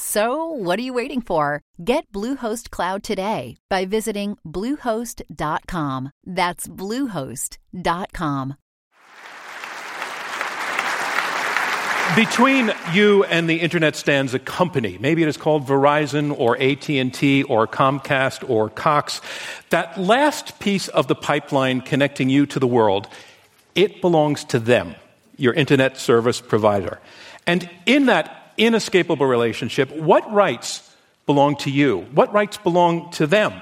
So, what are you waiting for? Get Bluehost Cloud today by visiting Bluehost.com. That's Bluehost.com. Between you and the internet stands a company. Maybe it is called Verizon or AT&T or Comcast or Cox. That last piece of the pipeline connecting you to the world, it belongs to them, your internet service provider. And in that inescapable relationship, what rights belong to you? What rights belong to them?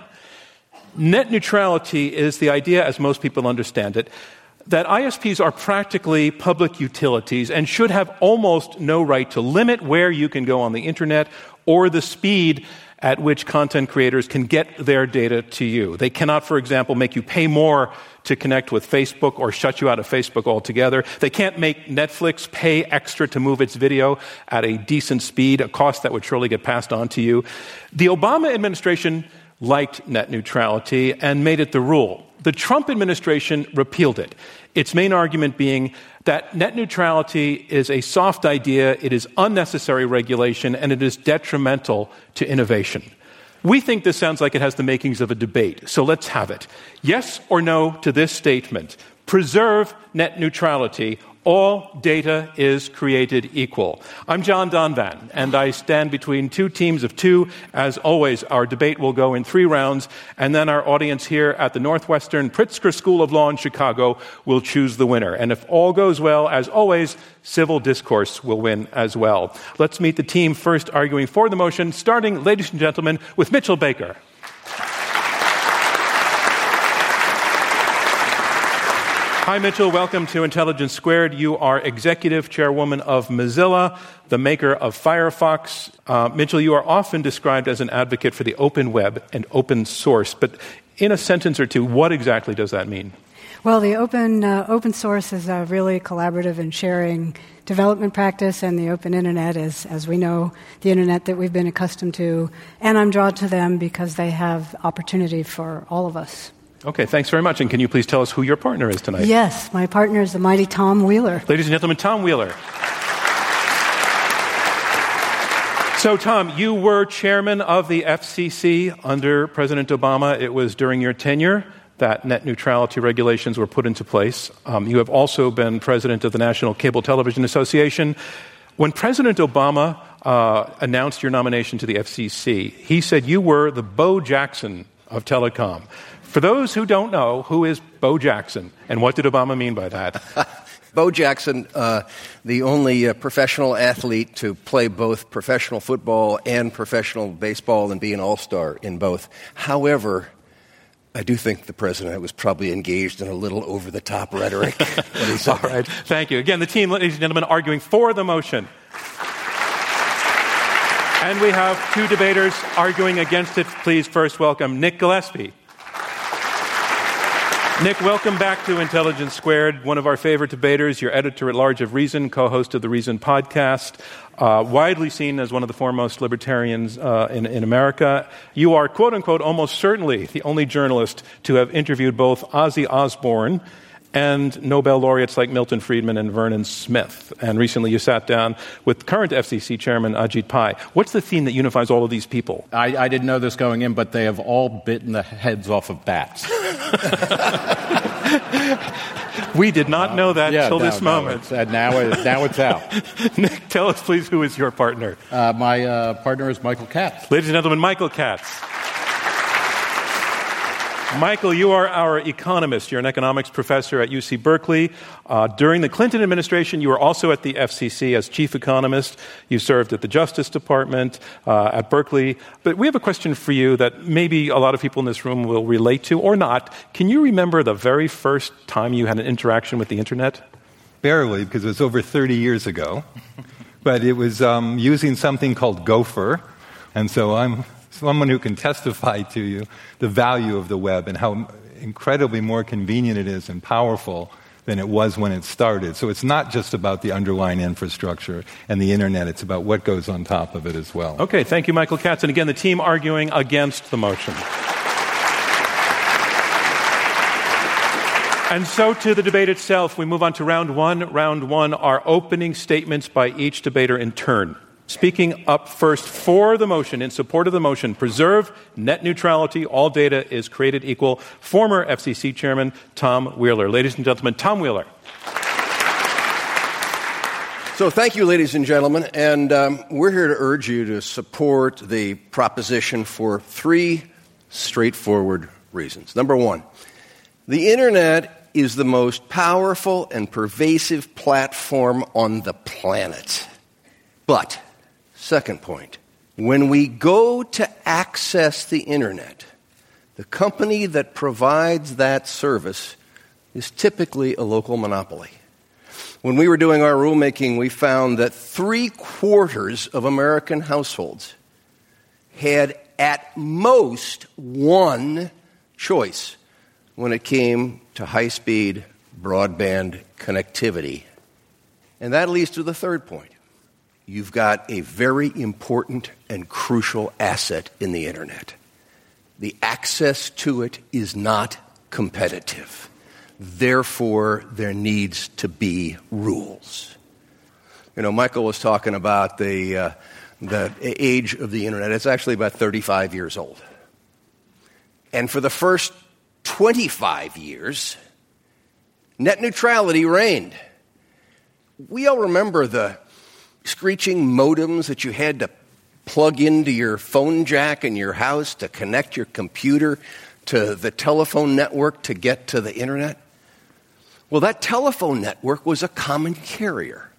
Net neutrality is the idea, as most people understand it, that ISPs are practically public utilities and should have almost no right to limit where you can go on the internet or the speed at which content creators can get their data to you. They cannot, for example, make you pay more to connect with Facebook or shut you out of Facebook altogether. They can't make Netflix pay extra to move its video at a decent speed, a cost that would surely get passed on to you. The Obama administration liked net neutrality and made it the rule. The Trump administration repealed it. Its main argument being that net neutrality is a soft idea, it is unnecessary regulation, and it is detrimental to innovation. We think this sounds like it has the makings of a debate, so let's have it. Yes or no to this statement preserve net neutrality all data is created equal. I'm John Donvan, and I stand between two teams of two. As always, our debate will go in three rounds, and then our audience here at the Northwestern Pritzker School of Law in Chicago will choose the winner. And if all goes well, as always, civil discourse will win as well. Let's meet the team first arguing for the motion, starting, ladies and gentlemen, with Mitchell Baker. Hi, Mitchell. Welcome to Intelligence Squared. You are executive chairwoman of Mozilla, the maker of Firefox. Uh, Mitchell, you are often described as an advocate for the open web and open source, but in a sentence or two, what exactly does that mean? Well, the open, uh, open source is a really collaborative and sharing development practice, and the open internet is, as we know, the internet that we've been accustomed to. And I'm drawn to them because they have opportunity for all of us. Okay, thanks very much. And can you please tell us who your partner is tonight? Yes, my partner is the mighty Tom Wheeler. Ladies and gentlemen, Tom Wheeler. So, Tom, you were chairman of the FCC under President Obama. It was during your tenure that net neutrality regulations were put into place. Um, you have also been president of the National Cable Television Association. When President Obama uh, announced your nomination to the FCC, he said you were the Bo Jackson of telecom. For those who don't know, who is Bo Jackson, and what did Obama mean by that? Bo Jackson, uh, the only uh, professional athlete to play both professional football and professional baseball and be an all star in both. However, I do think the president was probably engaged in a little over the top rhetoric. all right. Thank you. Again, the team, ladies and gentlemen, arguing for the motion. And we have two debaters arguing against it. Please first welcome Nick Gillespie. Nick, welcome back to Intelligence Squared, one of our favorite debaters. You're editor at large of Reason, co host of the Reason podcast, uh, widely seen as one of the foremost libertarians uh, in, in America. You are, quote unquote, almost certainly the only journalist to have interviewed both Ozzy Osbourne and Nobel laureates like Milton Friedman and Vernon Smith. And recently you sat down with current FCC chairman Ajit Pai. What's the theme that unifies all of these people? I, I didn't know this going in, but they have all bitten the heads off of bats. we did not know that yeah, till this moment. It's, uh, now, it, now it's out. Nick, tell us, please, who is your partner? Uh, my uh, partner is Michael Katz. Ladies and gentlemen, Michael Katz. Michael, you are our economist. You're an economics professor at UC Berkeley. Uh, during the Clinton administration, you were also at the FCC as chief economist. You served at the Justice Department, uh, at Berkeley. But we have a question for you that maybe a lot of people in this room will relate to or not. Can you remember the very first time you had an interaction with the internet? Barely, because it was over 30 years ago. but it was um, using something called Gopher. And so I'm someone who can testify to you the value of the web and how incredibly more convenient it is and powerful than it was when it started. So it's not just about the underlying infrastructure and the internet, it's about what goes on top of it as well. Okay, thank you, Michael Katz. And again, the team arguing against the motion. And so to the debate itself, we move on to round one. Round one are opening statements by each debater in turn. Speaking up first for the motion, in support of the motion, preserve net neutrality, all data is created equal, former FCC Chairman Tom Wheeler. Ladies and gentlemen, Tom Wheeler. So, thank you, ladies and gentlemen. And um, we're here to urge you to support the proposition for three straightforward reasons. Number one, the internet is the most powerful and pervasive platform on the planet. But Second point when we go to access the internet, the company that provides that service is typically a local monopoly. When we were doing our rulemaking, we found that three quarters of American households had at most one choice when it came to high speed broadband connectivity. And that leads to the third point you've got a very important and crucial asset in the internet. The access to it is not competitive. Therefore, there needs to be rules. You know, Michael was talking about the, uh, the age of the internet. It's actually about 35 years old. And for the first 25 years, net neutrality reigned. We all remember the screeching modems that you had to plug into your phone jack in your house to connect your computer to the telephone network to get to the internet? Well, that telephone network was a common carrier.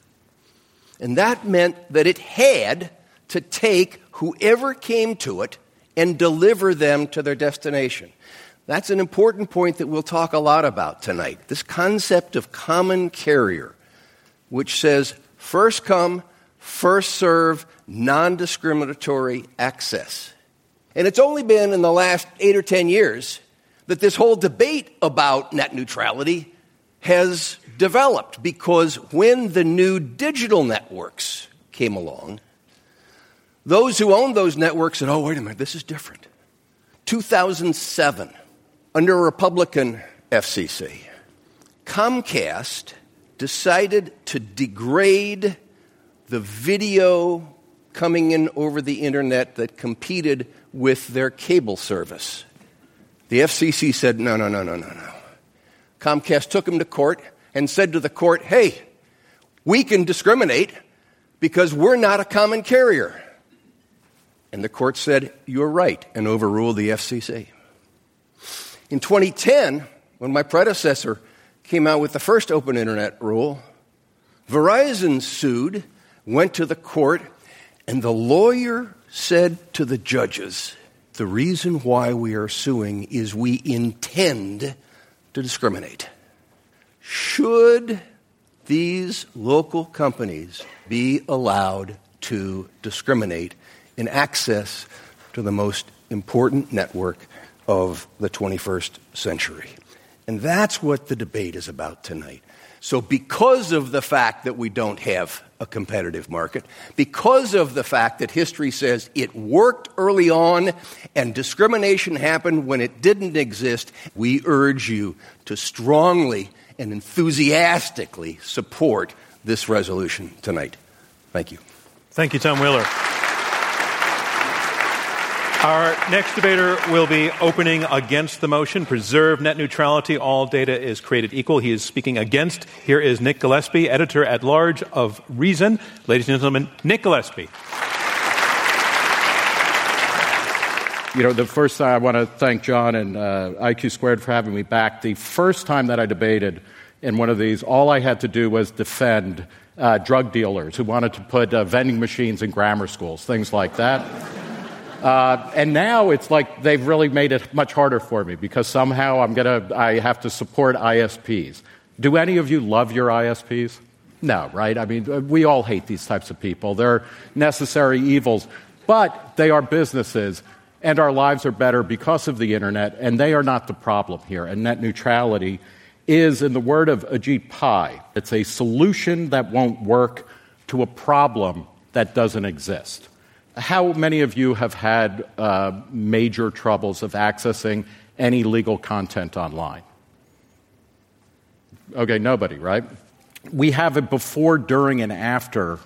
And that meant that it had to take whoever came to it and deliver them to their destination. That's an important point that we'll talk a lot about tonight. This concept of common carrier, which says first come, first serve, non discriminatory access. And it's only been in the last eight or ten years that this whole debate about net neutrality has developed because when the new digital networks came along, those who owned those networks said, oh, wait a minute, this is different. 2007, under a Republican FCC, Comcast decided to degrade the video coming in over the internet that competed with their cable service. The FCC said, no, no, no, no, no, no. Comcast took him to court and said to the court, hey, we can discriminate because we're not a common carrier. And the court said, you're right, and overruled the FCC. In 2010, when my predecessor came out with the first open internet rule, Verizon sued went to the court, and the lawyer said to the judges, The reason why we are suing is we intend to discriminate. Should these local companies be allowed to discriminate in access to the most important network of the 21st century? And that's what the debate is about tonight. So, because of the fact that we don't have a competitive market, because of the fact that history says it worked early on and discrimination happened when it didn't exist, we urge you to strongly and enthusiastically support this resolution tonight. Thank you. Thank you, Tom Wheeler. Our next debater will be opening against the motion preserve net neutrality. All data is created equal. He is speaking against. Here is Nick Gillespie, editor at large of Reason. Ladies and gentlemen, Nick Gillespie. you know, the first time I want to thank John and uh, IQ Squared for having me back. The first time that I debated in one of these, all I had to do was defend uh, drug dealers who wanted to put uh, vending machines in grammar schools, things like that. Uh, and now it's like they've really made it much harder for me because somehow I'm gonna, I have to support ISPs. Do any of you love your ISPs? No, right? I mean, we all hate these types of people. They're necessary evils, but they are businesses, and our lives are better because of the internet, and they are not the problem here. And net neutrality is, in the word of Ajit Pai, it's a solution that won't work to a problem that doesn't exist. How many of you have had uh, major troubles of accessing any legal content online? Okay, nobody, right? We have it before, during, and after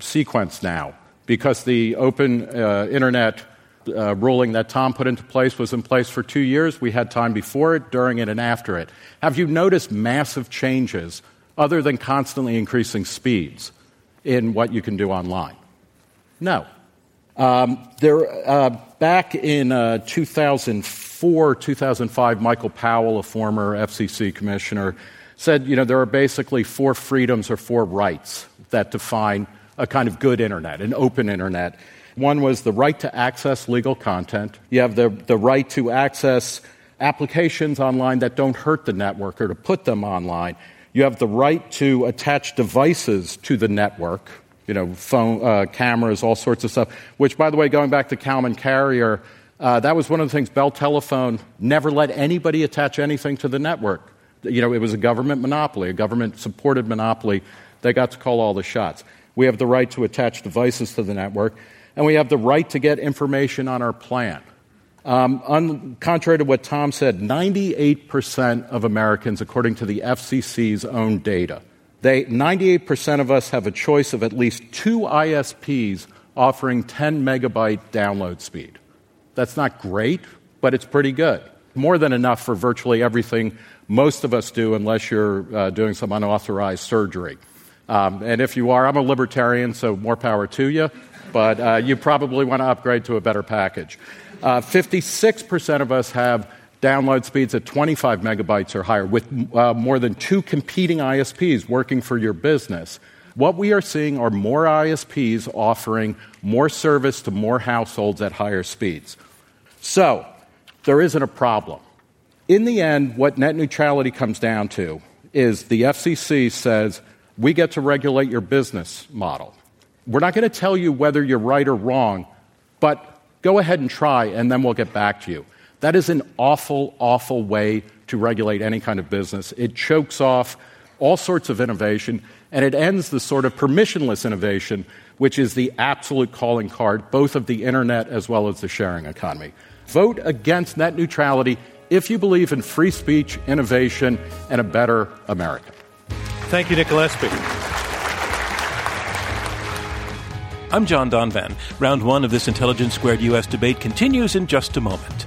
sequence now because the open uh, internet uh, ruling that Tom put into place was in place for two years. We had time before it, during it, and after it. Have you noticed massive changes other than constantly increasing speeds in what you can do online? No. Um, there, uh, back in uh, 2004, 2005, Michael Powell, a former FCC commissioner, said, you know, there are basically four freedoms or four rights that define a kind of good internet, an open internet. One was the right to access legal content. You have the, the right to access applications online that don't hurt the network or to put them online. You have the right to attach devices to the network, you know, phone, uh, cameras, all sorts of stuff. Which, by the way, going back to common carrier, uh, that was one of the things Bell Telephone never let anybody attach anything to the network. You know, it was a government monopoly, a government supported monopoly. They got to call all the shots. We have the right to attach devices to the network, and we have the right to get information on our plan. Um, un- contrary to what Tom said, 98% of Americans, according to the FCC's own data, they, 98% of us have a choice of at least two ISPs offering 10 megabyte download speed. That's not great, but it's pretty good. More than enough for virtually everything most of us do, unless you're uh, doing some unauthorized surgery. Um, and if you are, I'm a libertarian, so more power to you, but uh, you probably want to upgrade to a better package. Uh, 56% of us have download speeds at 25 megabytes or higher, with uh, more than two competing ISPs working for your business. What we are seeing are more ISPs offering more service to more households at higher speeds. So, there isn't a problem. In the end, what net neutrality comes down to is the FCC says we get to regulate your business model. We're not going to tell you whether you're right or wrong, but go ahead and try, and then we'll get back to you. That is an awful, awful way to regulate any kind of business. It chokes off all sorts of innovation, and it ends the sort of permissionless innovation, which is the absolute calling card, both of the internet as well as the sharing economy. Vote against net neutrality if you believe in free speech, innovation, and a better America. Thank you, Nick Gillespie. I'm John Donvan. Round one of this Intelligence Squared US debate continues in just a moment.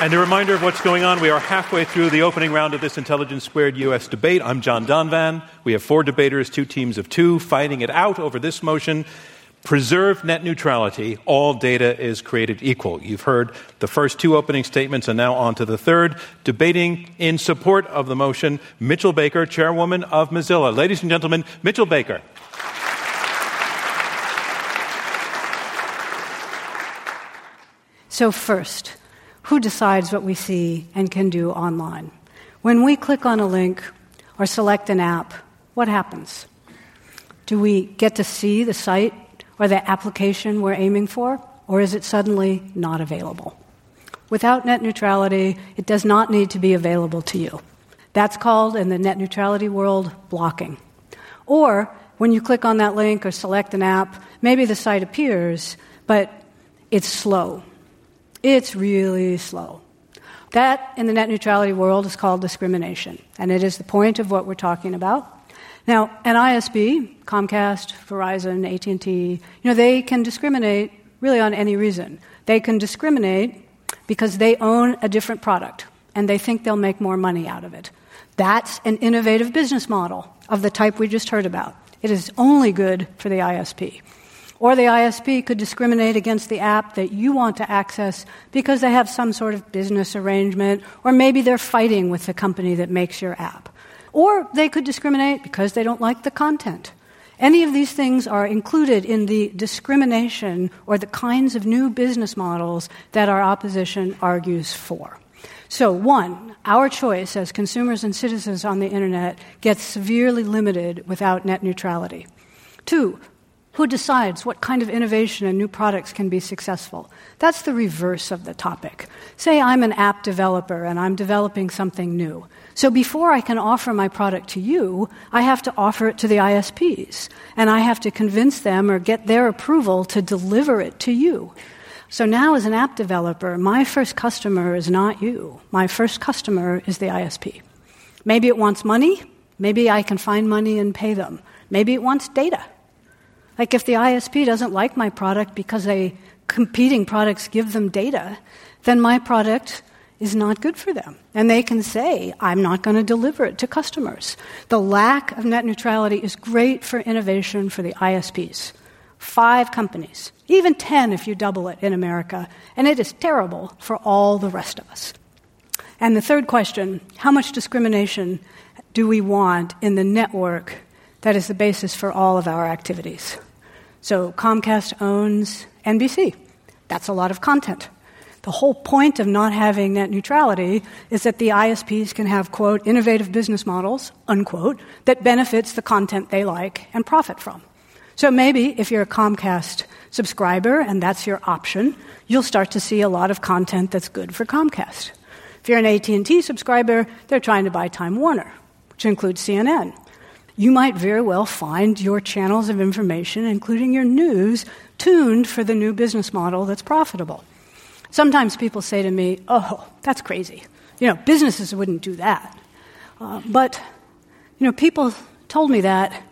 And a reminder of what's going on. We are halfway through the opening round of this Intelligence Squared U.S. debate. I'm John Donvan. We have four debaters, two teams of two, fighting it out over this motion. Preserve net neutrality. All data is created equal. You've heard the first two opening statements and now on to the third. Debating in support of the motion, Mitchell Baker, chairwoman of Mozilla. Ladies and gentlemen, Mitchell Baker. So, first, who decides what we see and can do online? When we click on a link or select an app, what happens? Do we get to see the site or the application we're aiming for, or is it suddenly not available? Without net neutrality, it does not need to be available to you. That's called, in the net neutrality world, blocking. Or when you click on that link or select an app, maybe the site appears, but it's slow. It's really slow. That, in the net neutrality world, is called discrimination, and it is the point of what we're talking about. Now, an ISP, Comcast, Verizon, AT&T, you know, they can discriminate really on any reason. They can discriminate because they own a different product and they think they'll make more money out of it. That's an innovative business model of the type we just heard about. It is only good for the ISP. Or the ISP could discriminate against the app that you want to access because they have some sort of business arrangement, or maybe they're fighting with the company that makes your app. Or they could discriminate because they don't like the content. Any of these things are included in the discrimination or the kinds of new business models that our opposition argues for. So, one, our choice as consumers and citizens on the internet gets severely limited without net neutrality. Two, who decides what kind of innovation and new products can be successful? That's the reverse of the topic. Say I'm an app developer and I'm developing something new. So before I can offer my product to you, I have to offer it to the ISPs. And I have to convince them or get their approval to deliver it to you. So now, as an app developer, my first customer is not you. My first customer is the ISP. Maybe it wants money. Maybe I can find money and pay them. Maybe it wants data. Like if the ISP doesn't like my product because a competing products give them data, then my product is not good for them. And they can say, I'm not going to deliver it to customers. The lack of net neutrality is great for innovation for the ISPs. Five companies, even 10 if you double it in America, and it is terrible for all the rest of us. And the third question how much discrimination do we want in the network that is the basis for all of our activities? So Comcast owns NBC. That's a lot of content. The whole point of not having net neutrality is that the ISPs can have, quote, innovative business models, unquote, that benefits the content they like and profit from. So maybe if you're a Comcast subscriber and that's your option, you'll start to see a lot of content that's good for Comcast. If you're an AT&T subscriber, they're trying to buy Time Warner, which includes CNN you might very well find your channels of information, including your news, tuned for the new business model that's profitable. Sometimes people say to me, oh, that's crazy. You know, businesses wouldn't do that. Uh, but, you know, people told me that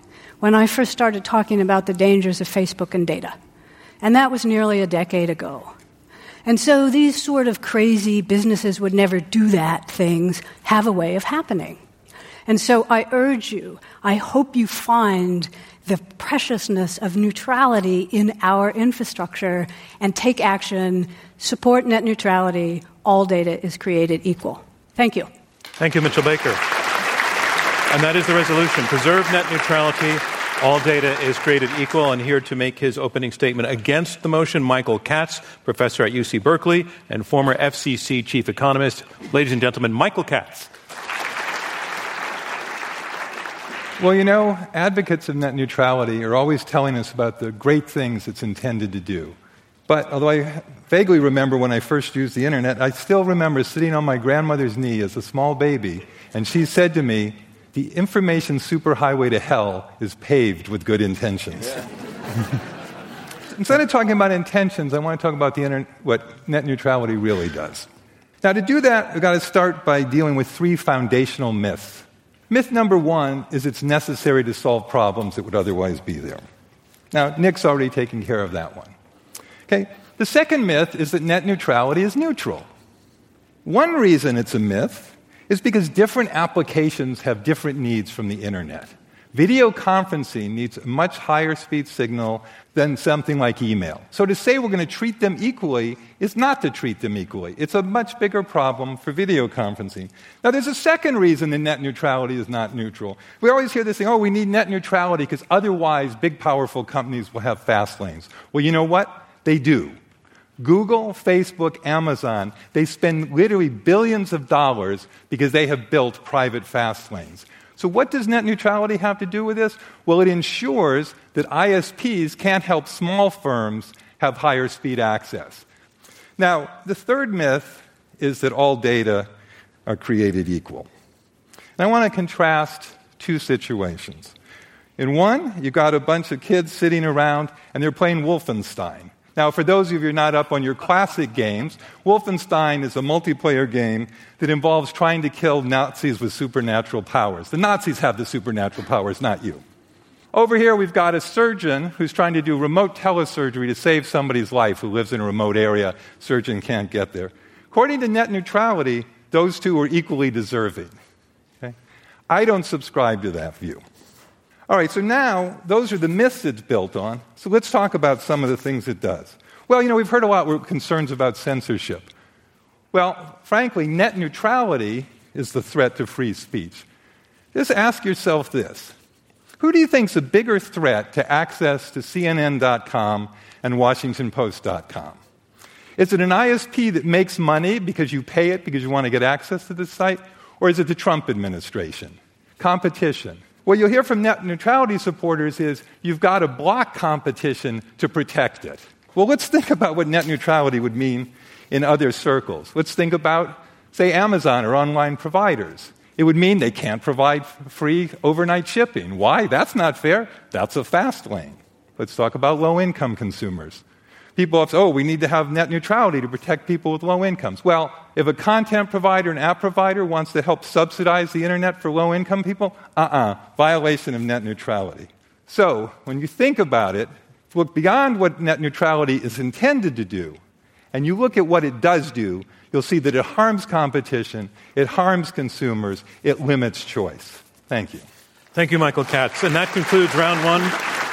when I first started talking about the dangers of Facebook and data. And that was nearly a decade ago. And so these sort of crazy businesses would never do that things have a way of happening. And so I urge you, I hope you find the preciousness of neutrality in our infrastructure and take action, support net neutrality. All data is created equal. Thank you. Thank you, Mitchell Baker. And that is the resolution. Preserve net neutrality. All data is created equal. And here to make his opening statement against the motion, Michael Katz, professor at UC Berkeley and former FCC chief economist. Ladies and gentlemen, Michael Katz. Well, you know, advocates of net neutrality are always telling us about the great things it's intended to do. But although I vaguely remember when I first used the internet, I still remember sitting on my grandmother's knee as a small baby, and she said to me, The information superhighway to hell is paved with good intentions. Yeah. Instead of talking about intentions, I want to talk about the internet, what net neutrality really does. Now, to do that, we've got to start by dealing with three foundational myths Myth number one is it's necessary to solve problems that would otherwise be there. Now, Nick's already taken care of that one. Okay, the second myth is that net neutrality is neutral. One reason it's a myth is because different applications have different needs from the internet. Video conferencing needs a much higher speed signal than something like email. So to say we're going to treat them equally is not to treat them equally. It's a much bigger problem for video conferencing. Now, there's a second reason that net neutrality is not neutral. We always hear this thing, oh, we need net neutrality because otherwise big, powerful companies will have fast lanes. Well, you know what? They do. Google, Facebook, Amazon, they spend literally billions of dollars because they have built private fast lanes. So, what does net neutrality have to do with this? Well, it ensures that ISPs can't help small firms have higher speed access. Now, the third myth is that all data are created equal. And I want to contrast two situations. In one, you've got a bunch of kids sitting around and they're playing Wolfenstein. Now, for those of you who are not up on your classic games, Wolfenstein is a multiplayer game that involves trying to kill Nazis with supernatural powers. The Nazis have the supernatural powers, not you. Over here, we've got a surgeon who's trying to do remote telesurgery to save somebody's life who lives in a remote area. Surgeon can't get there. According to net neutrality, those two are equally deserving. Okay? I don't subscribe to that view. All right, so now those are the myths it's built on. So let's talk about some of the things it does. Well, you know, we've heard a lot of concerns about censorship. Well, frankly, net neutrality is the threat to free speech. Just ask yourself this Who do you think is a bigger threat to access to CNN.com and WashingtonPost.com? Is it an ISP that makes money because you pay it because you want to get access to the site? Or is it the Trump administration? Competition. What you'll hear from net neutrality supporters is you've got to block competition to protect it. Well, let's think about what net neutrality would mean in other circles. Let's think about, say, Amazon or online providers. It would mean they can't provide free overnight shipping. Why? That's not fair. That's a fast lane. Let's talk about low income consumers. People have said, oh, we need to have net neutrality to protect people with low incomes. Well, if a content provider, an app provider wants to help subsidize the internet for low income people, uh uh-uh, uh, violation of net neutrality. So, when you think about it, look beyond what net neutrality is intended to do, and you look at what it does do, you'll see that it harms competition, it harms consumers, it limits choice. Thank you. Thank you, Michael Katz. And that concludes round one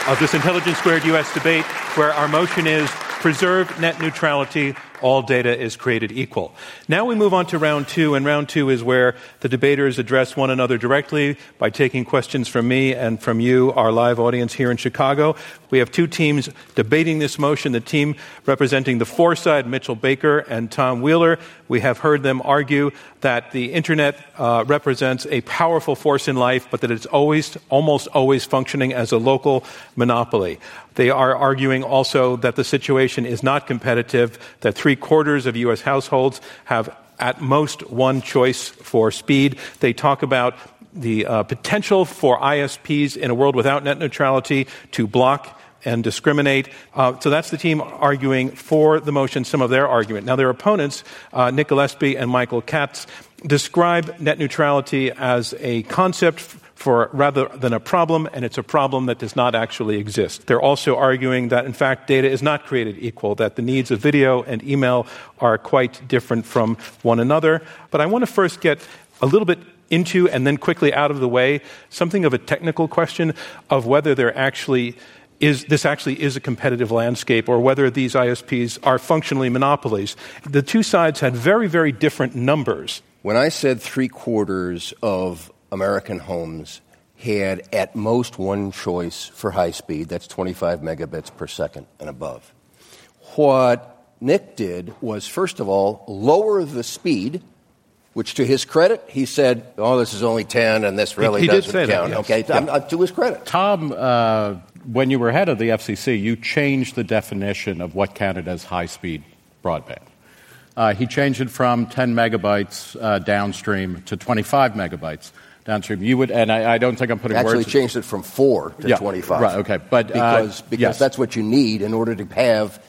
of this Intelligence Squared US debate, where our motion is preserve net neutrality all data is created equal. Now we move on to round two, and round two is where the debaters address one another directly by taking questions from me and from you, our live audience here in Chicago. We have two teams debating this motion. The team representing the for side, Mitchell Baker and Tom Wheeler. We have heard them argue that the internet uh, represents a powerful force in life, but that it's always, almost always functioning as a local monopoly. They are arguing also that the situation is not competitive, that three quarters of U.S. households have at most one choice for speed. They talk about the uh, potential for ISPs in a world without net neutrality to block and discriminate. Uh, so that's the team arguing for the motion, some of their argument. Now, their opponents, uh, Nick Gillespie and Michael Katz, describe net neutrality as a concept for rather than a problem, and it's a problem that does not actually exist. They're also arguing that, in fact, data is not created equal, that the needs of video and email are quite different from one another. But I want to first get a little bit into and then quickly out of the way something of a technical question of whether there actually is this actually is a competitive landscape or whether these ISPs are functionally monopolies. The two sides had very, very different numbers. When I said three quarters of American homes had at most one choice for high speed, that's 25 megabits per second and above. What Nick did was, first of all, lower the speed, which to his credit, he said, oh, this is only 10 and this really he, he doesn't did say count. That, yes. Okay, yeah. to his credit. Tom, uh, when you were head of the FCC, you changed the definition of what counted as high speed broadband. Uh, he changed it from 10 megabytes uh, downstream to 25 megabytes downstream. You would, and I, I don't think I'm putting actually words. changed it from four to yeah, 25. Right. Okay. But because uh, because yes. that's what you need in order to have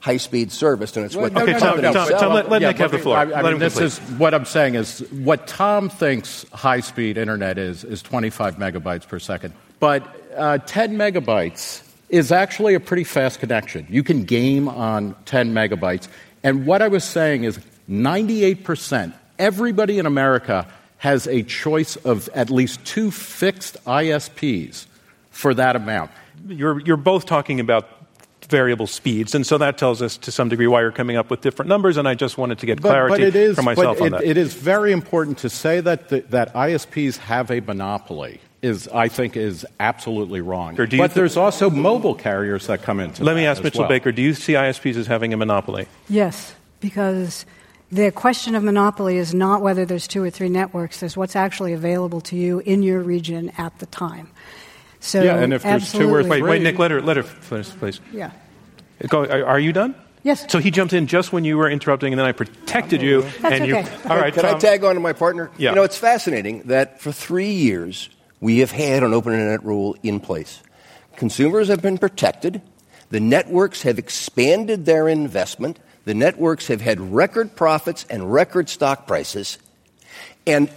high speed service, and it's what okay, Tom, Tom, Tom, Tom, let, let yeah, Nick have the floor. I, I let mean, this is what I'm saying is what Tom thinks high speed internet is is 25 megabytes per second, but uh, 10 megabytes is actually a pretty fast connection. You can game on 10 megabytes, and what I was saying is 98 percent everybody in America has a choice of at least two fixed ISPs for that amount. You're, you're both talking about variable speeds, and so that tells us to some degree why you're coming up with different numbers, and I just wanted to get clarity but, but it is, for myself but on it, that. It is very important to say that, the, that ISPs have a monopoly. Is I think is absolutely wrong. but th- there's also mobile carriers that come into. Let me ask Mitchell well. Baker: Do you see ISPs as having a monopoly? Yes, because the question of monopoly is not whether there's two or three networks, there's what's actually available to you in your region at the time. So yeah, and if there's two or three. wait, wait, Nick, let her let her finish, please. Yeah. Go, are, are you done? Yes. So he jumped in just when you were interrupting, and then I protected you. That's and you, okay. All right, Can I tag on to my partner? Yeah. You know, it's fascinating that for three years we have had an open internet rule in place. Consumers have been protected. The networks have expanded their investment. The networks have had record profits and record stock prices. And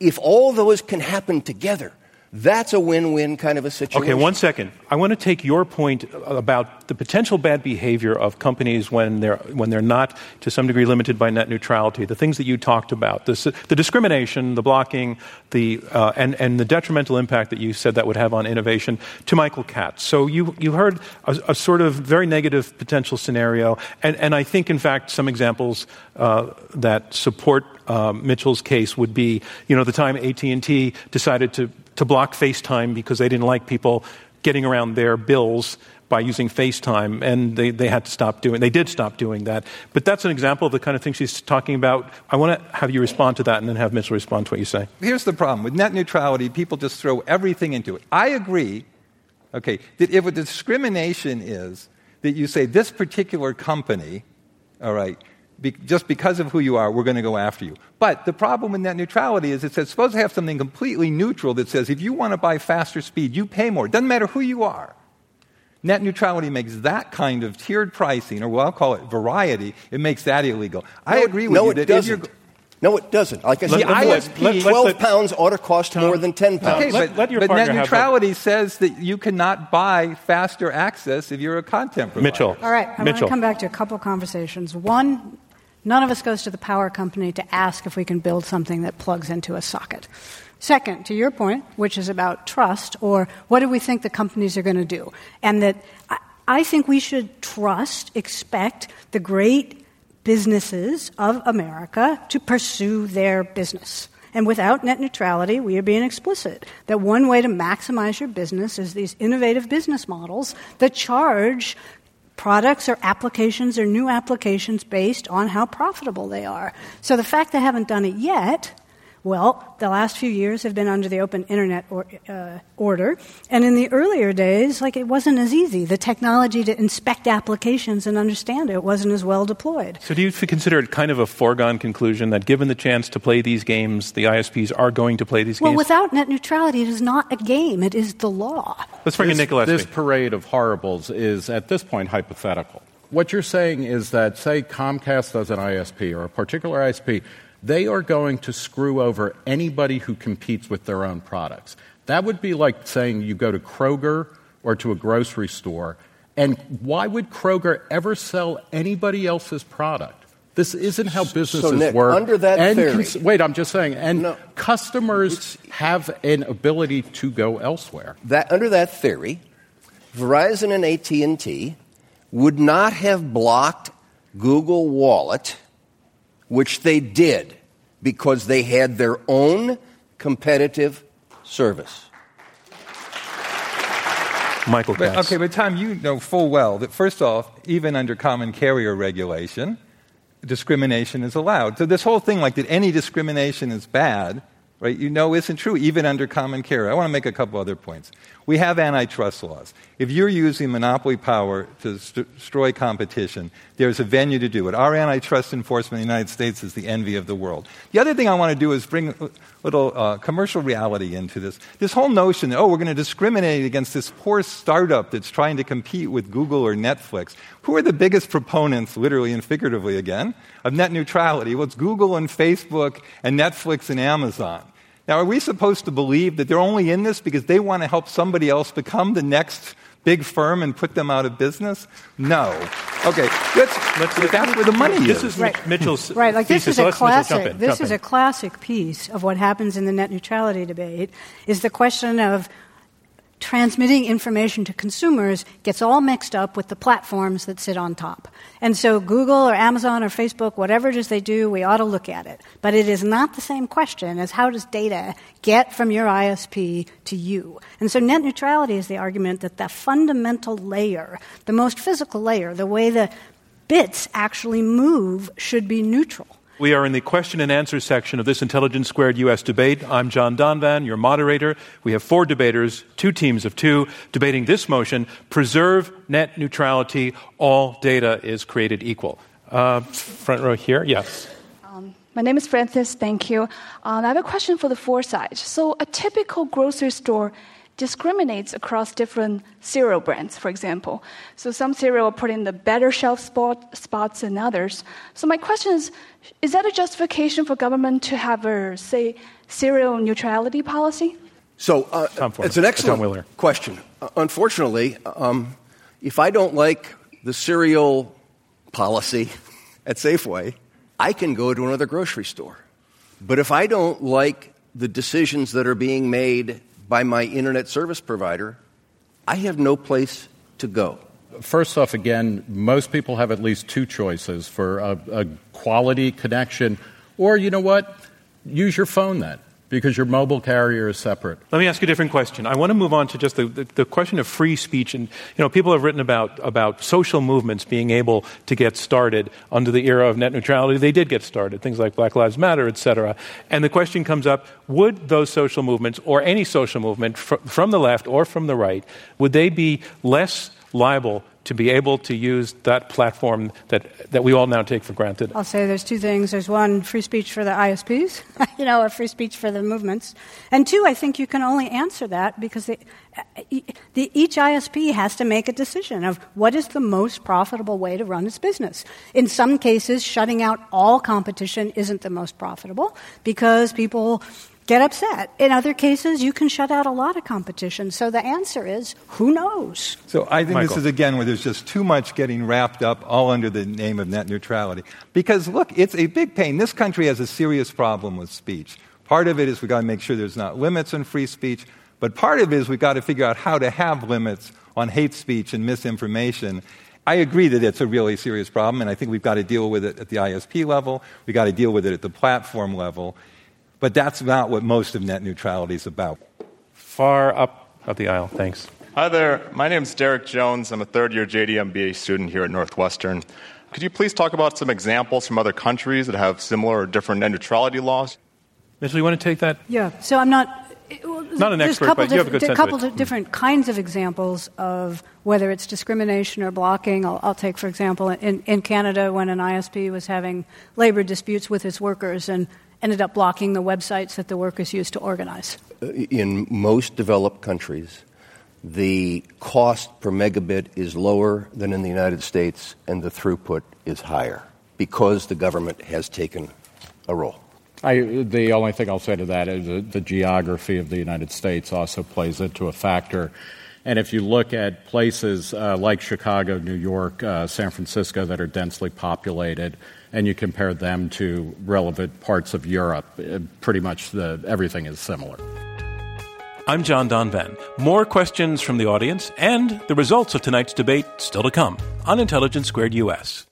if all those can happen together, that's a win win kind of a situation. Okay, one second. I want to take your point about the potential bad behavior of companies when they're, when they're not, to some degree, limited by net neutrality. The things that you talked about, the, the discrimination, the blocking, the, uh, and, and the detrimental impact that you said that would have on innovation, to Michael Katz. So you, you heard a, a sort of very negative potential scenario, and, and I think, in fact, some examples uh, that support uh, Mitchell's case would be, you know, the time AT&T decided to to block FaceTime because they didn't like people getting around their bills by using FaceTime, and they, they had to stop doing. They did stop doing that. But that's an example of the kind of thing she's talking about. I want to have you respond to that, and then have Mitchell respond to what you say. Here's the problem with net neutrality: people just throw everything into it. I agree. Okay, that if a discrimination is that you say this particular company, all right, be, just because of who you are, we're going to go after you. But the problem with net neutrality is it says, suppose I have something completely neutral that says if you want to buy faster speed, you pay more. It doesn't matter who you are. Net neutrality makes that kind of tiered pricing, or well, I'll call it variety, it makes that illegal. I agree with no, you it that if doesn't. you're. No, it doesn't. Like I said, Let- let- let- let- 12 let- pounds ought to cost more than 10 pounds. Okay, let- but, let your but net have a- neutrality says that you cannot buy faster access if you're a content provider. Mitchell. All right, I want Mitchell. to come back to a couple conversations. One, none of us goes to the power company to ask if we can build something that plugs into a socket. Second, to your point, which is about trust, or what do we think the companies are going to do? And that I, think we should trust, expect the great businesses of America to pursue their business. And without net neutrality, we are being explicit that one way to maximize your business is these innovative business models that charge products or applications or new applications based on how profitable they are. So the fact they haven't done it yet, well, the last few years have been under the open internet or, uh, order, and in the earlier days, like it wasn't as easy. The technology to inspect applications and understand it wasn't as well deployed. So do you consider it kind of a foregone conclusion that given the chance to play these games, the ISPs are going to play these Well, games? Well, without net neutrality, it is not a game; it is the law. Let's bring in this, Nick Gillespie. this parade of horribles is at this point hypothetical. What you're saying is that, say, Comcast does an ISP or a particular ISP, they are going to screw over anybody who competes with their own products. That would be like saying you go to Kroger or to a grocery store, and why would Kroger ever sell anybody else's product? This isn't how businesses Nick, work. under that and theory- cons- wait, I'm just saying, and No. customers have an ability to go elsewhere. that, under that theory, Verizon and AT&T would not have blocked Google Wallet, which they did because they had their own competitive service. Michael But, okay, but Tom, you know full well that first off, even under common carrier regulation, discrimination is allowed. So this whole thing, like that any discrimination is bad, right? You know isn't true even under common carrier. I want to make a couple other points. We have antitrust laws. If you're using monopoly power to st- destroy competition, there's a venue to do it. Our antitrust enforcement in the United States is the envy of the world. The other thing I want to do is bring a little uh, commercial reality into this. This whole notion that, oh, we're going to discriminate against this poor startup that's trying to compete with Google or Netflix. Who are the biggest proponents, literally and figuratively again, of net neutrality? Well, it's Google and Facebook and Netflix and Amazon. Now, are we supposed to believe that they're only in this because they want to help somebody else become the next big firm and put them out of business? No. Okay, that's, Let's- that's where the money this is. is Mitch- Mitchell's Right, like this thesis, is a let's- jump classic. in, This jump is in. a classic piece of what happens in the net neutrality debate. Is the question of transmitting information to consumers gets all mixed up with the platforms that sit on top. And so Google or Amazon or Facebook, whatever it is they do, we ought to look at it. But it is not the same question as how does data get from your ISP to you. And so net neutrality is the argument that the fundamental layer, the most physical layer, the way the bits actually move should be neutral. We are in the question and answer section of this Intelligence Squared US debate. I'm John Donvan, your moderator. We have four debaters, two teams of two, debating this motion preserve net neutrality, all data is created equal. Uh, front row here, yes. Um, my name is Francis, thank you. Um, I have a question for the four sides. So, a typical grocery store discriminates across different cereal brands, for example. So some cereal are put in the better shelf spot, spots than others. So my question is, is that a justification for government to have a, say, cereal neutrality policy? So uh, it's an excellent question. Uh, unfortunately, um, if I don't like the cereal policy at Safeway, I can go to another grocery store. But if I don't like the decisions that are being made by my internet service provider, I have no place to go. First off, again, most people have at least two choices for a, a quality connection, or you know what? Use your phone then because your mobile carrier is separate. Let me ask you a different question. I want to move on to just the, the, the, question of free speech. And, you know, people have written about, about social movements being able to get started under the era of net neutrality. They did get started, things like Black Lives Matter, et cetera. And the question comes up, would those social movements, or any social movement fr- from the left or from the right, would they be less liable to be able to use that platform that, that we all now take for granted? I'll say there's two things. There's one, free speech for the ISPs, you know, or free speech for the movements. And two, I think you can only answer that because the, the, each ISP has to make a decision of what is the most profitable way to run its business. In some cases, shutting out all competition isn't the most profitable because people get upset. In other cases, you can shut out a lot of competition. So the answer is who knows? So I think Michael. this is again where there's just too much getting wrapped up all under the name of net neutrality. Because look, it's a big pain. This country has a serious problem with speech. Part of it is we've got to make sure there's not limits on free speech, but part of it is we've got to figure out how to have limits on hate speech and misinformation. I agree that it's a really serious problem, and I think we've got to deal with it at the ISP level. We've got to deal with it at the platform level. But that's not what most of net neutrality is about. Far up of the aisle, thanks. Hi there. My name is Derek Jones. I'm a third year JD MBA student here at Northwestern. Could you please talk about some examples from other countries that have similar or different net neutrality laws? Mitchell, you want to take that? Yeah. So I'm not. not an expert, but you have a good sense A couple of of different kinds of examples of whether it's discrimination or blocking. I'll, I'll take, for example, in, in Canada, when an ISP was having labor disputes with its workers, and ended up blocking the websites that the workers used to organize. Uh, in most developed countries, the cost per megabit is lower than in the United States, and the throughput is higher because the government has taken a role. I, the only thing I'll say to that is the, the geography of the United States also plays into a factor. And if you look at places uh, like Chicago, New York, uh, San Francisco that are densely populated, and you compare them to relevant parts of Europe, uh, pretty much the, everything is similar. I'm John Donvan. More questions from the audience and the results of tonight's debate still to come on Intelligence Squared US.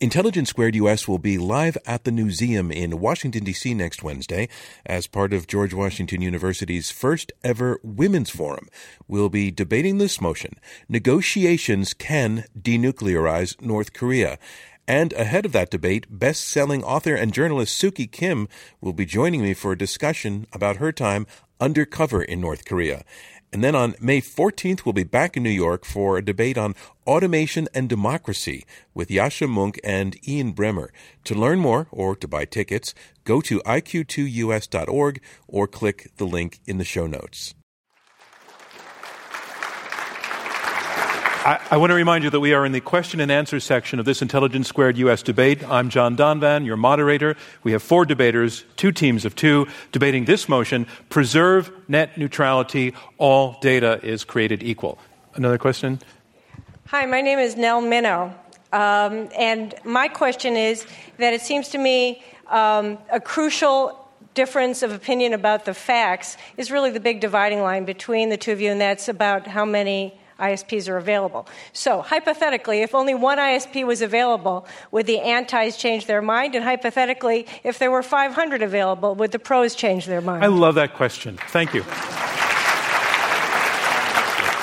Intelligence Squared US will be live at the museum in Washington, D.C. next Wednesday as part of George Washington University's first ever Women's Forum. We'll be debating this motion Negotiations Can Denuclearize North Korea. And ahead of that debate, best selling author and journalist Suki Kim will be joining me for a discussion about her time undercover in North Korea. And then on May 14th, we'll be back in New York for a debate on automation and democracy with Yascha Mounk and Ian Bremmer. To learn more or to buy tickets, go to iq2us.org or click the link in the show notes. I, I, want to remind you that we are in the question and answer section of this Intelligence Squared U.S. debate. I'm John Donvan, your moderator. We have four debaters, two teams of two, debating this motion preserve net neutrality, all data is created equal. Another question? Hi, my name is Nell Minow. Um, and my question is that it seems to me um, a crucial difference of opinion about the facts is really the big dividing line between the two of you, and that's about how many ISPs are available. So, hypothetically, if only one ISP was available, would the antis change their mind? And hypothetically, if there were 500 available, would the pros change their mind? I love that question. Thank you.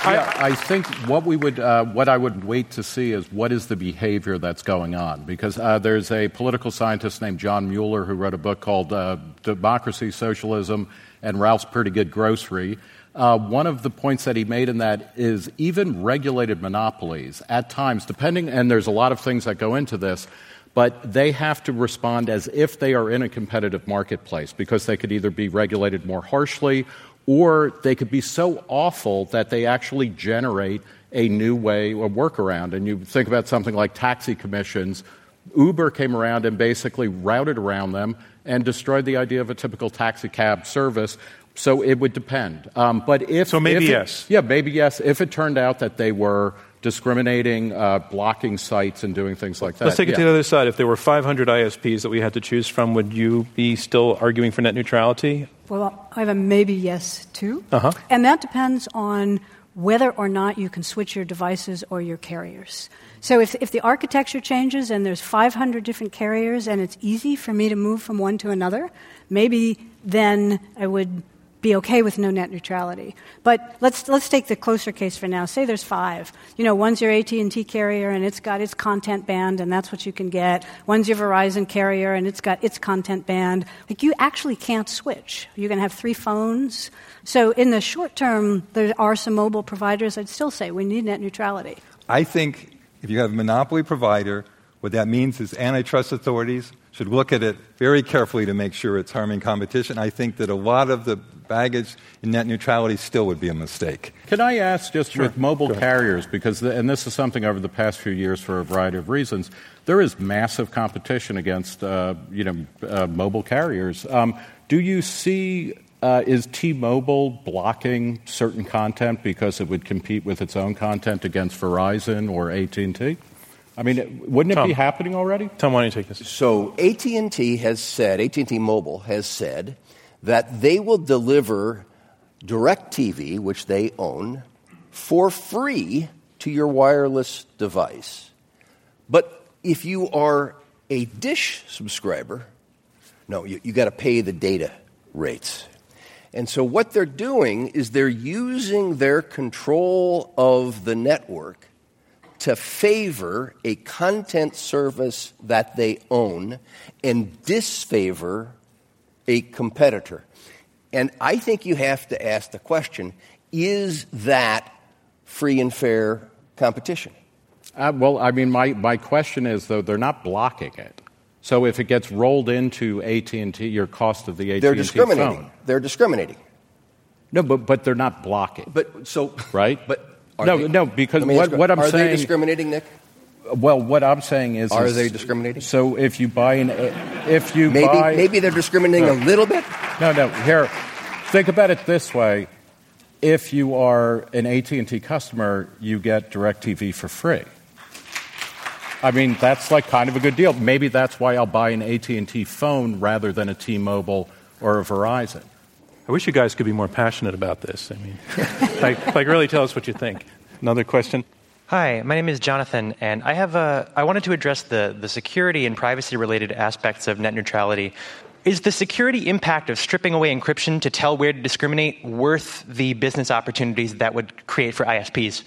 yeah, I think what we would, uh, what I would wait to see is what is the behavior that's going on. Because uh, there's a political scientist named John Mueller who wrote a book called uh, Democracy, Socialism, and Ralph's Pretty Good Grocery. Uh, one of the points that he made in that is even regulated monopolies at times, depending, and there's a lot of things that go into this, but they have to respond as if they are in a competitive marketplace because they could either be regulated more harshly or they could be so awful that they actually generate a new way, a workaround. And you think about something like taxi commissions. Uber came around and basically routed around them and destroyed the idea of a typical taxi cab service. So it would depend. Um, but if so, maybe if it, yes. Yeah, maybe yes. If it turned out that they were discriminating, uh, blocking sites, and doing things like that. Let's take it yeah. to the other side. If there were 500 ISPs that we had to choose from, would you be still arguing for net neutrality? Well, I have a maybe yes too. Uh-huh. And that depends on whether or not you can switch your devices or your carriers. So if, if the architecture changes and there's 500 different carriers and it's easy for me to move from one to another, maybe then I would be okay with no net neutrality. But let's let's take the closer case for now. Say there's five. You know, one's your AT and T carrier and it's got its content band and that's what you can get. One's your Verizon carrier and it's got its content band. Like you actually can't switch. You're going to have three phones. So in the short term, there are some mobile providers. I'd still say we need net neutrality. I think if you have a monopoly provider, what that means is antitrust authorities should look at it very carefully to make sure it's harming competition. I think that a lot of the baggage in net neutrality still would be a mistake. Can I ask just sure. with mobile carriers, because, the, and this is something over the past few years for a variety of reasons, there is massive competition against, uh, you know, uh, mobile carriers. Um, do you see uh, is T-Mobile blocking certain content because it would compete with its own content against Verizon or AT&T? I mean, wouldn't it Tom, be happening already? Tom, why don't you take this? So AT&T has said, AT&T Mobile has said that they will deliver DirecTV, which they own, for free to your wireless device. But if you are a Dish subscriber, no, you, you got to pay the data rates. And so what they're doing is they're using their control of the network to favor a content service that they own and disfavor a competitor. And I think you have to ask the question is that free and fair competition? Uh, well, I mean, my, my question is, though, they're not blocking it. So if it gets rolled into AT&T, your cost of the AT&T They're discriminating. phone. They're discriminating. No, but, but they're not blocking. But so right? But no, they, no, because what, what I'm are saying. Are they discriminating, Nick? Well, what I'm saying is, are is, they discriminating? So if you buy an, if you maybe buy, maybe they're discriminating no, a little bit. No, no. Here, think about it this way: if you are an AT&T customer, you get DirecTV for free. I mean, that's like kind of a good deal. Maybe that's why I'll buy an AT&T phone rather than a T-Mobile or a Verizon. I wish you guys could be more passionate about this. I mean, like, like, really tell us what you think. Another question. Hi, my name is Jonathan, and I have a. I wanted to address the the security and privacy related aspects of net neutrality. Is the security impact of stripping away encryption to tell where to discriminate worth the business opportunities that would create for ISPs?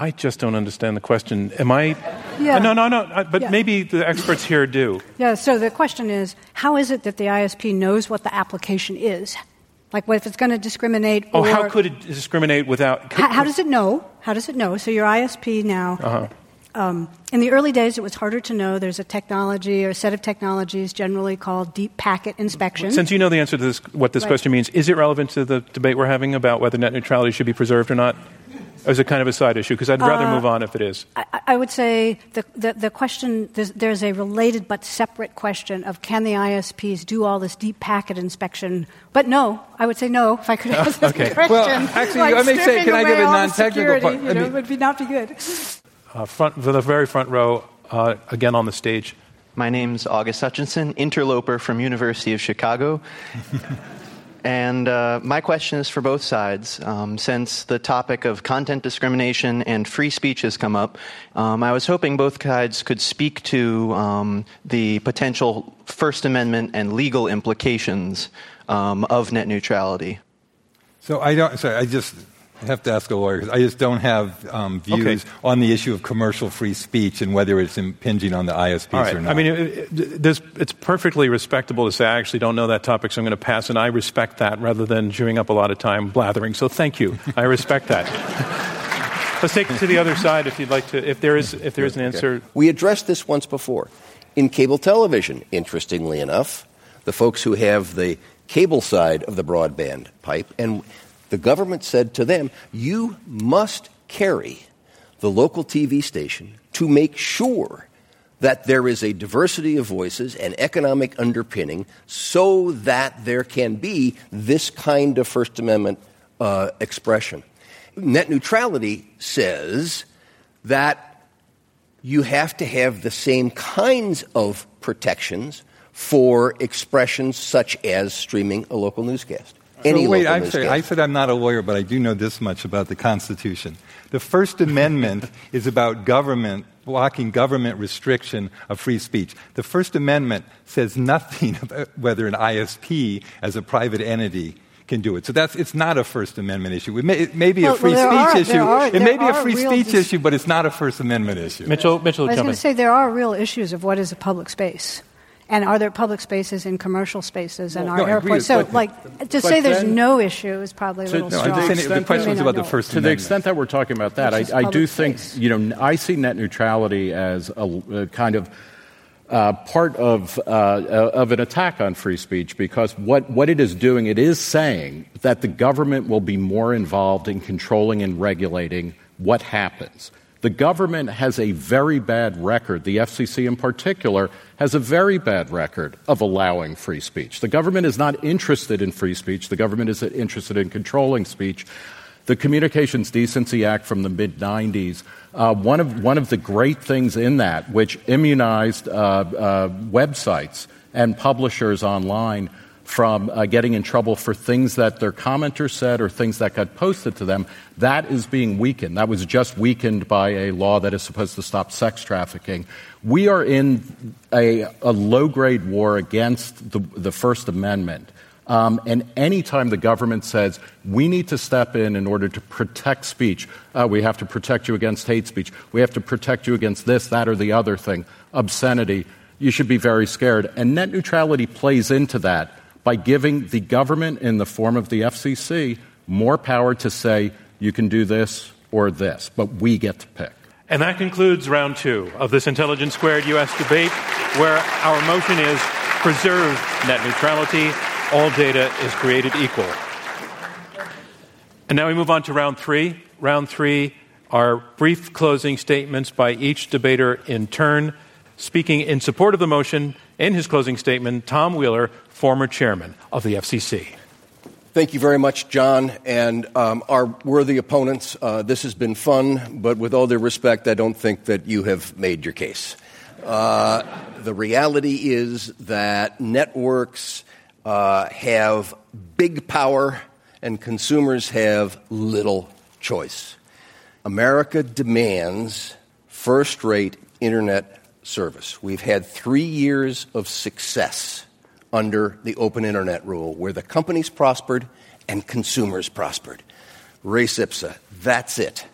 I just don't understand the question. Am I? Yeah. Uh, no, no, no. Uh, but yeah. maybe the experts here do. Yeah. So the question is, how is it that the ISP knows what the application is? Like, what if it's going to discriminate? Oh, or, how could it discriminate without? How, how, does it know? How does it know? So your ISP now. Uh-huh. Um, in the early days, it was harder to know. There's a technology or a set of technologies generally called deep packet inspection. Since you know the answer to this, what this right. question means, is it relevant to the debate we're having about whether net neutrality should be preserved or not? Or is it kind of a side issue? Because I'd rather uh, move on if it is. I, I would say the, the, the question there's, there's, a related but separate question of can the ISPs do all this deep packet inspection? But no, I would say no if I could answer okay. the question. Well, actually, like I may say, can I give a non-technical part? part? You know, it would be not be good. Uh, front, for the very front row, uh, again on the stage. My name's August Hutchinson, interloper from University of Chicago. And uh, my question is for both sides. Um, since the topic of content discrimination and free speech has come up, um, I was hoping both sides could speak to um, the potential First Amendment and legal implications um, of net neutrality. So I don't. Sorry, I just I have to ask a lawyer I just don't have um, views Okay. on the issue of commercial free speech and whether it's impinging on the ISPs All right. or not. I mean, it, it, it's perfectly respectable to say, I actually don't know that topic, so I'm going to pass, and I respect that rather than chewing up a lot of time blathering. So thank you. I respect that. Let's take it to the other side if you'd like to, if there is, if there is an answer. We addressed this once before. In cable television, interestingly enough, the folks who have the cable side of the broadband pipe, and the government said to them, you must carry the local TV station to make sure that there is a diversity of voices and economic underpinning so that there can be this kind of First Amendment uh, expression. Net neutrality says that you have to have the same kinds of protections for expressions such as streaming a local newscast. Any So wait, local I'm newscast. sorry. I said I'm not a lawyer, but I do know this much about the Constitution. The First Amendment is about government blocking government restriction of free speech. The First Amendment says nothing about whether an ISP as a private entity can do it. So that's it's not a First Amendment issue. It may, it may be Well, a free well, speech are- issue. are- it may be a free speech dis- issue, but it's not a First Amendment issue. Mitchell, Mitchell, I was going to say there are real issues of what is a public space. And are there public spaces in commercial spaces and Well, our no, airports? So, with- like, to say there's then- no issue is probably a To- little no, I'm strong. just saying the question was about the. First to the extent that we're talking about that, I, I do public think space. you know I see net neutrality as a, a kind of uh, part of uh, of an attack on free speech because what what it is doing, it is saying that the government will be more involved in controlling and regulating what happens. The government has a very bad record. The FCC, in particular, has a very bad record of allowing free speech. The government is not interested in free speech. The government is interested in controlling speech. The Communications Decency Act from the mid 90s, uh, one, of, one of the great things in that, which immunized uh, uh, websites and publishers online from uh, getting in trouble for things that their commenters said or things that got posted to them, that is being weakened. That was just weakened by a law that is supposed to stop sex trafficking. We are in a, a low grade war against the, the First Amendment. Um, and anytime the government says we need to step in in order to protect speech, uh, we have to protect you against hate speech, we have to protect you against this, that, or the other thing, obscenity, you should be very scared. And net neutrality plays into that by giving the government, in the form of the FCC, more power to say you can do this or this, but we get to pick. And that concludes round two of this Intelligence Squared U.S. debate, where our motion is preserve net neutrality. All data is created equal. And now we move on to round three. Round three are brief closing statements by each debater in turn. Speaking in support of the motion, in his closing statement, Tom Wheeler, former chairman of the FCC. Thank you very much, John, and um, our worthy opponents. Uh, this has been fun, but with all due respect, I don't think that you have made your case. Uh, the reality is that networks uh, have big power and consumers have little choice. America demands first rate internet service. We've had three years of success under the open internet rule where the companies prospered and consumers prospered. Res ipsa, that's it.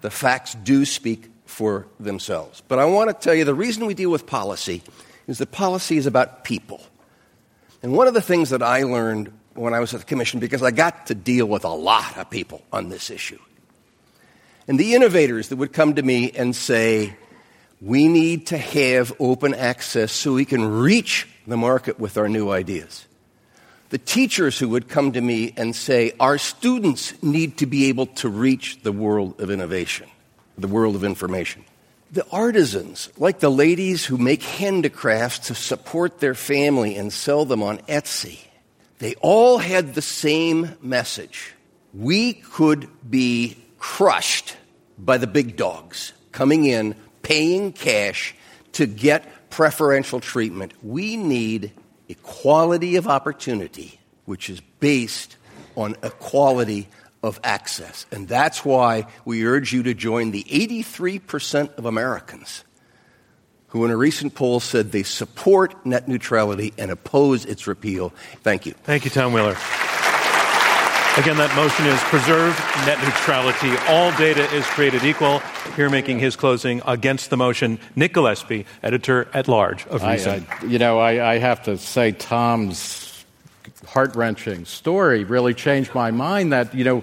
The facts do speak for themselves. But I want to tell you the reason we deal with policy is that policy is about people. And one of the things that I learned when I was at the Commission, because I got to deal with a lot of people on this issue, and the innovators that would come to me and say, we need to have open access so we can reach the market with our new ideas. The teachers who would come to me and say, Our students need to be able to reach the world of innovation, the world of information. The artisans, like the ladies who make handicrafts to support their family and sell them on Etsy, they all had the same message. We could be crushed by the big dogs coming in, paying cash to get preferential treatment. We need equality of opportunity, which is based on equality of access. And that's why we urge you to join the 83% of Americans who, in a recent poll, said they support net neutrality and oppose its repeal. Thank you. Thank you, Tom Wheeler. Again, that motion is preserve net neutrality. All data is created equal. Here making his closing against the motion, Nick Gillespie, editor at large of Reason. I, I, you know, I, I have to say Tom's heart wrenching story really changed my mind that, you know,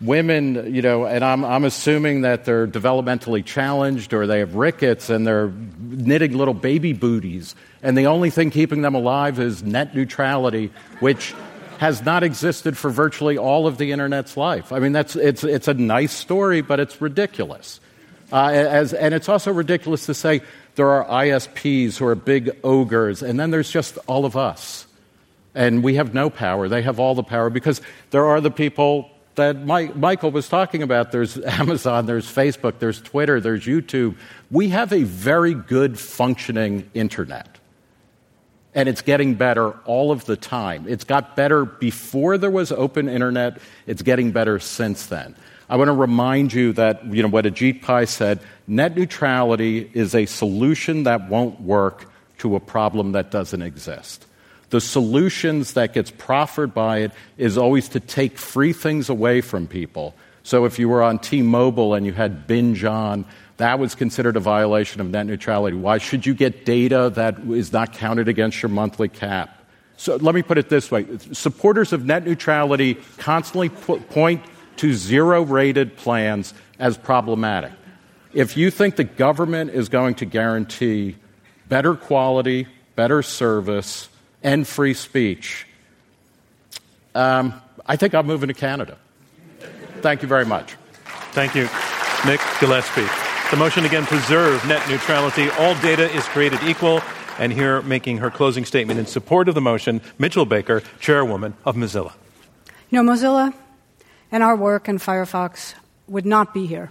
women, you know, and I'm, I'm assuming that they're developmentally challenged or they have rickets and they're knitting little baby booties. And the only thing keeping them alive is net neutrality, which has not existed for virtually all of the internet's life. I mean, that's, it's, it's a nice story, but it's ridiculous. Uh, as, and it's also ridiculous to say there are ISPs who are big ogres, and then there's just all of us. And we have no power. They have all the power because there are the people that Mike, Michael was talking about. There's Amazon, there's Facebook, there's Twitter, there's YouTube. We have a very good functioning internet. And it's getting better all of the time. It's got better before there was open internet. It's getting better since then. I want to remind you that, you know, what Ajit Pai said, net neutrality is a solution that won't work to a problem that doesn't exist. The solutions that gets proffered by it is always to take free things away from people. So if you were on T-Mobile and you had binge on, that was considered a violation of net neutrality. Why should you get data that is not counted against your monthly cap? So let me put it this way supporters of net neutrality constantly point to zero rated plans as problematic. If you think the government is going to guarantee better quality, better service, and free speech, um, I think I'm moving to Canada. Thank you very much. Thank you, Nick Gillespie. The motion again preserve net neutrality. All data is created equal. And here, making her closing statement in support of the motion, Mitchell Baker, chairwoman of Mozilla. You know, Mozilla and our work in Firefox would not be here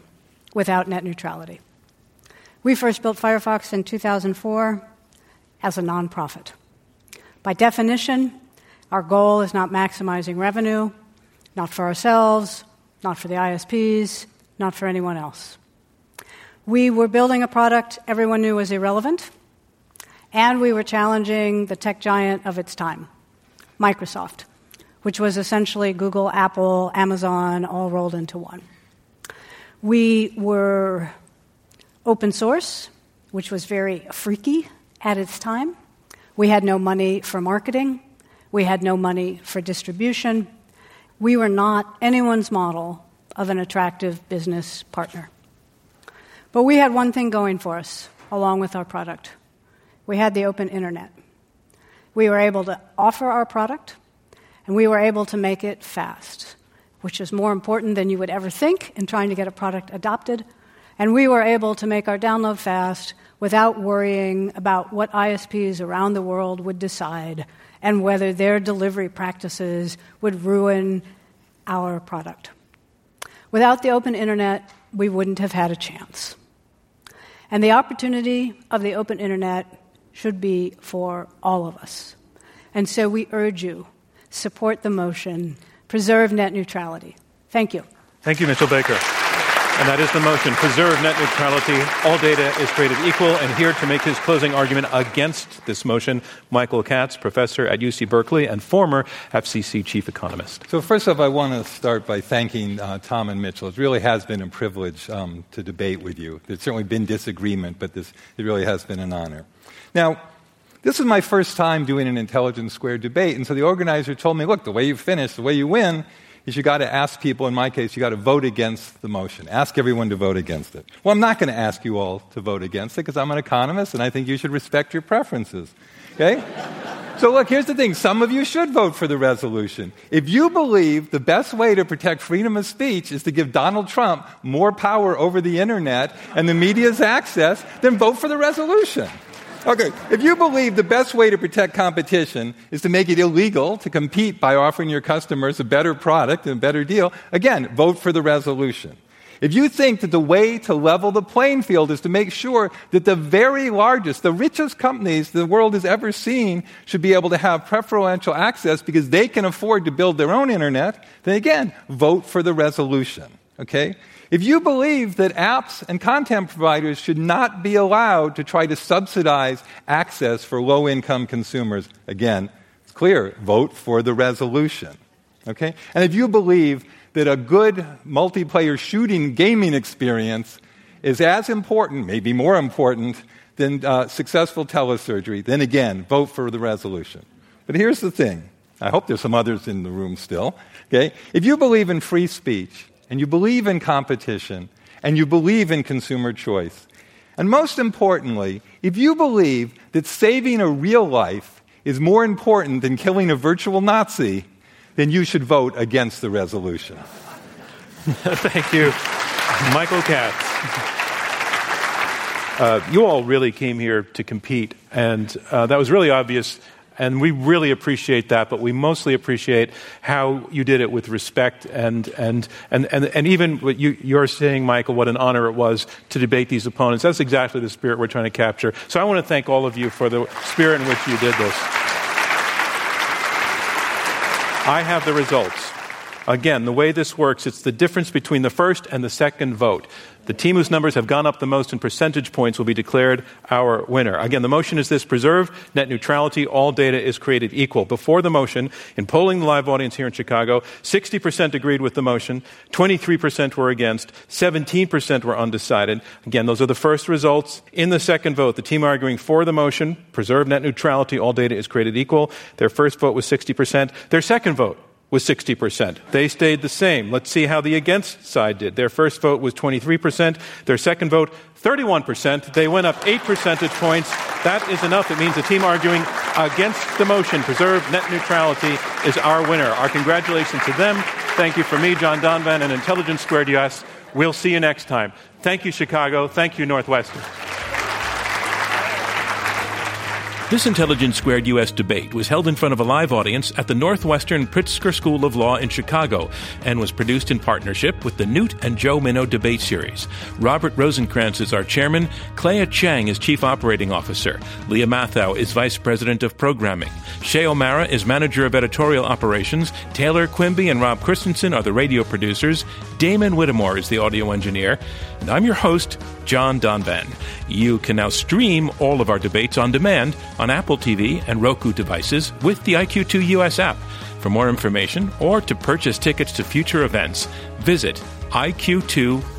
without net neutrality. We first built Firefox in 2004 as a nonprofit. By definition, our goal is not maximizing revenue, not for ourselves, not for the ISPs, not for anyone else. We were building a product everyone knew was irrelevant, and we were challenging the tech giant of its time, Microsoft, which was essentially Google, Apple, Amazon, all rolled into one. We were open source, which was very freaky at its time. We had no money for marketing, we had no money for distribution. We were not anyone's model of an attractive business partner. But we had one thing going for us along with our product we had the open internet. We were able to offer our product, and we were able to make it fast, which is more important than you would ever think in trying to get a product adopted. And we were able to make our download fast without worrying about what ISPs around the world would decide and whether their delivery practices would ruin our product. Without the open internet, we wouldn't have had a chance. And the opportunity of the open internet should be for all of us. And so we urge you support the motion, preserve net neutrality. Thank you. Thank you, Mitchell Baker. And that is the motion. Preserve net neutrality. All data is created equal. And here to make his closing argument against this motion, Michael Katz, professor at UC Berkeley and former FCC chief economist. So, first off, I want to start by thanking uh, Tom and Mitchell. It really has been a privilege um, to debate with you. There's certainly been disagreement, but this, it really has been an honor. Now, this is my first time doing an Intelligence Squared debate, and so the organizer told me, look, the way you finish, the way you win, is you got to ask people, in my case, you got to vote against the motion. Ask everyone to vote against it. Well, I'm not going to ask you all to vote against it because I'm an economist and I think you should respect your preferences. Okay? so, look, here's the thing some of you should vote for the resolution. If you believe the best way to protect freedom of speech is to give Donald Trump more power over the internet and the media's access, then vote for the resolution. Okay, if you believe the best way to protect competition is to make it illegal to compete by offering your customers a better product and a better deal, again, vote for the resolution. If you think that the way to level the playing field is to make sure that the very largest, the richest companies the world has ever seen should be able to have preferential access because they can afford to build their own internet, then again, vote for the resolution. Okay? If you believe that apps and content providers should not be allowed to try to subsidize access for low income consumers, again, it's clear, vote for the resolution. Okay? And if you believe that a good multiplayer shooting gaming experience is as important, maybe more important, than uh, successful telesurgery, then again, vote for the resolution. But here's the thing I hope there's some others in the room still. Okay? If you believe in free speech, and you believe in competition, and you believe in consumer choice, and most importantly, if you believe that saving a real life is more important than killing a virtual Nazi, then you should vote against the resolution. Thank you, Michael Katz. Uh, you all really came here to compete, and uh, that was really obvious. And we really appreciate that, but we mostly appreciate how you did it with respect and, and, and, and, and even what you, you're saying, Michael, what an honor it was to debate these opponents. That's exactly the spirit we're trying to capture. So I want to thank all of you for the spirit in which you did this. I have the results. Again, the way this works, it's the difference between the first and the second vote. The team whose numbers have gone up the most in percentage points will be declared our winner. Again, the motion is this preserve net neutrality. All data is created equal. Before the motion, in polling the live audience here in Chicago, 60% agreed with the motion, 23% were against, 17% were undecided. Again, those are the first results. In the second vote, the team arguing for the motion, preserve net neutrality. All data is created equal. Their first vote was 60%. Their second vote, was 60%. They stayed the same. Let's see how the against side did. Their first vote was 23%. Their second vote, 31%. They went up 8 percentage points. That is enough. It means the team arguing against the motion, preserve net neutrality, is our winner. Our congratulations to them. Thank you from me, John Donvan, and Intelligence Squared US. We'll see you next time. Thank you, Chicago. Thank you, Northwestern. This Intelligence Squared U.S. debate was held in front of a live audience at the Northwestern Pritzker School of Law in Chicago and was produced in partnership with the Newt and Joe Minow debate series. Robert Rosenkranz is our chairman, Clea Chang is chief operating officer, Leah Mathau is vice president of programming, Shay O'Mara is manager of editorial operations, Taylor Quimby and Rob Christensen are the radio producers, Damon Whittemore is the audio engineer, and I'm your host, John Donvan. You can now stream all of our debates on demand on Apple TV and Roku devices with the IQ2 US app. For more information or to purchase tickets to future events, visit iq2us.org.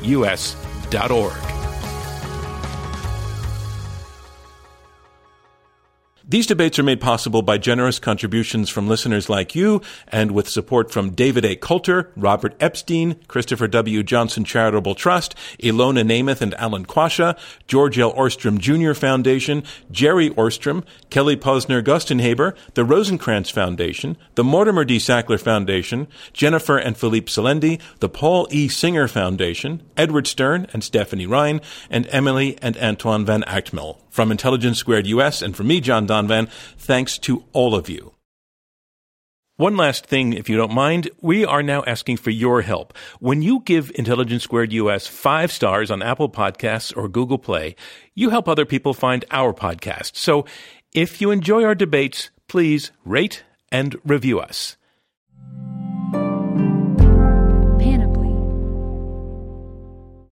These debates are made possible by generous contributions from listeners like you and with support from David A. Coulter, Robert Epstein, Christopher W. Johnson Charitable Trust, Ilona Namath and Alan Quasha, George L. Ohrstrom Jr. Foundation, Jerry Ohrstrom, Kelly Posner Gerstenhaber, the Rosenkranz Foundation, the Mortimer D. Sackler Foundation, Jennifer and Philippe Salendi, the Paul E. Singer Foundation, Edward Stern and Stephanie Ryan, and Emily and Antoine Van Agtmael. From Intelligence Squared US and from me, John Donvan, thanks to all of you. One last thing, if you don't mind, we are now asking for your help. When you give Intelligence Squared US five stars on Apple Podcasts or Google Play, you help other people find our podcast. So if you enjoy our debates, please rate and review us.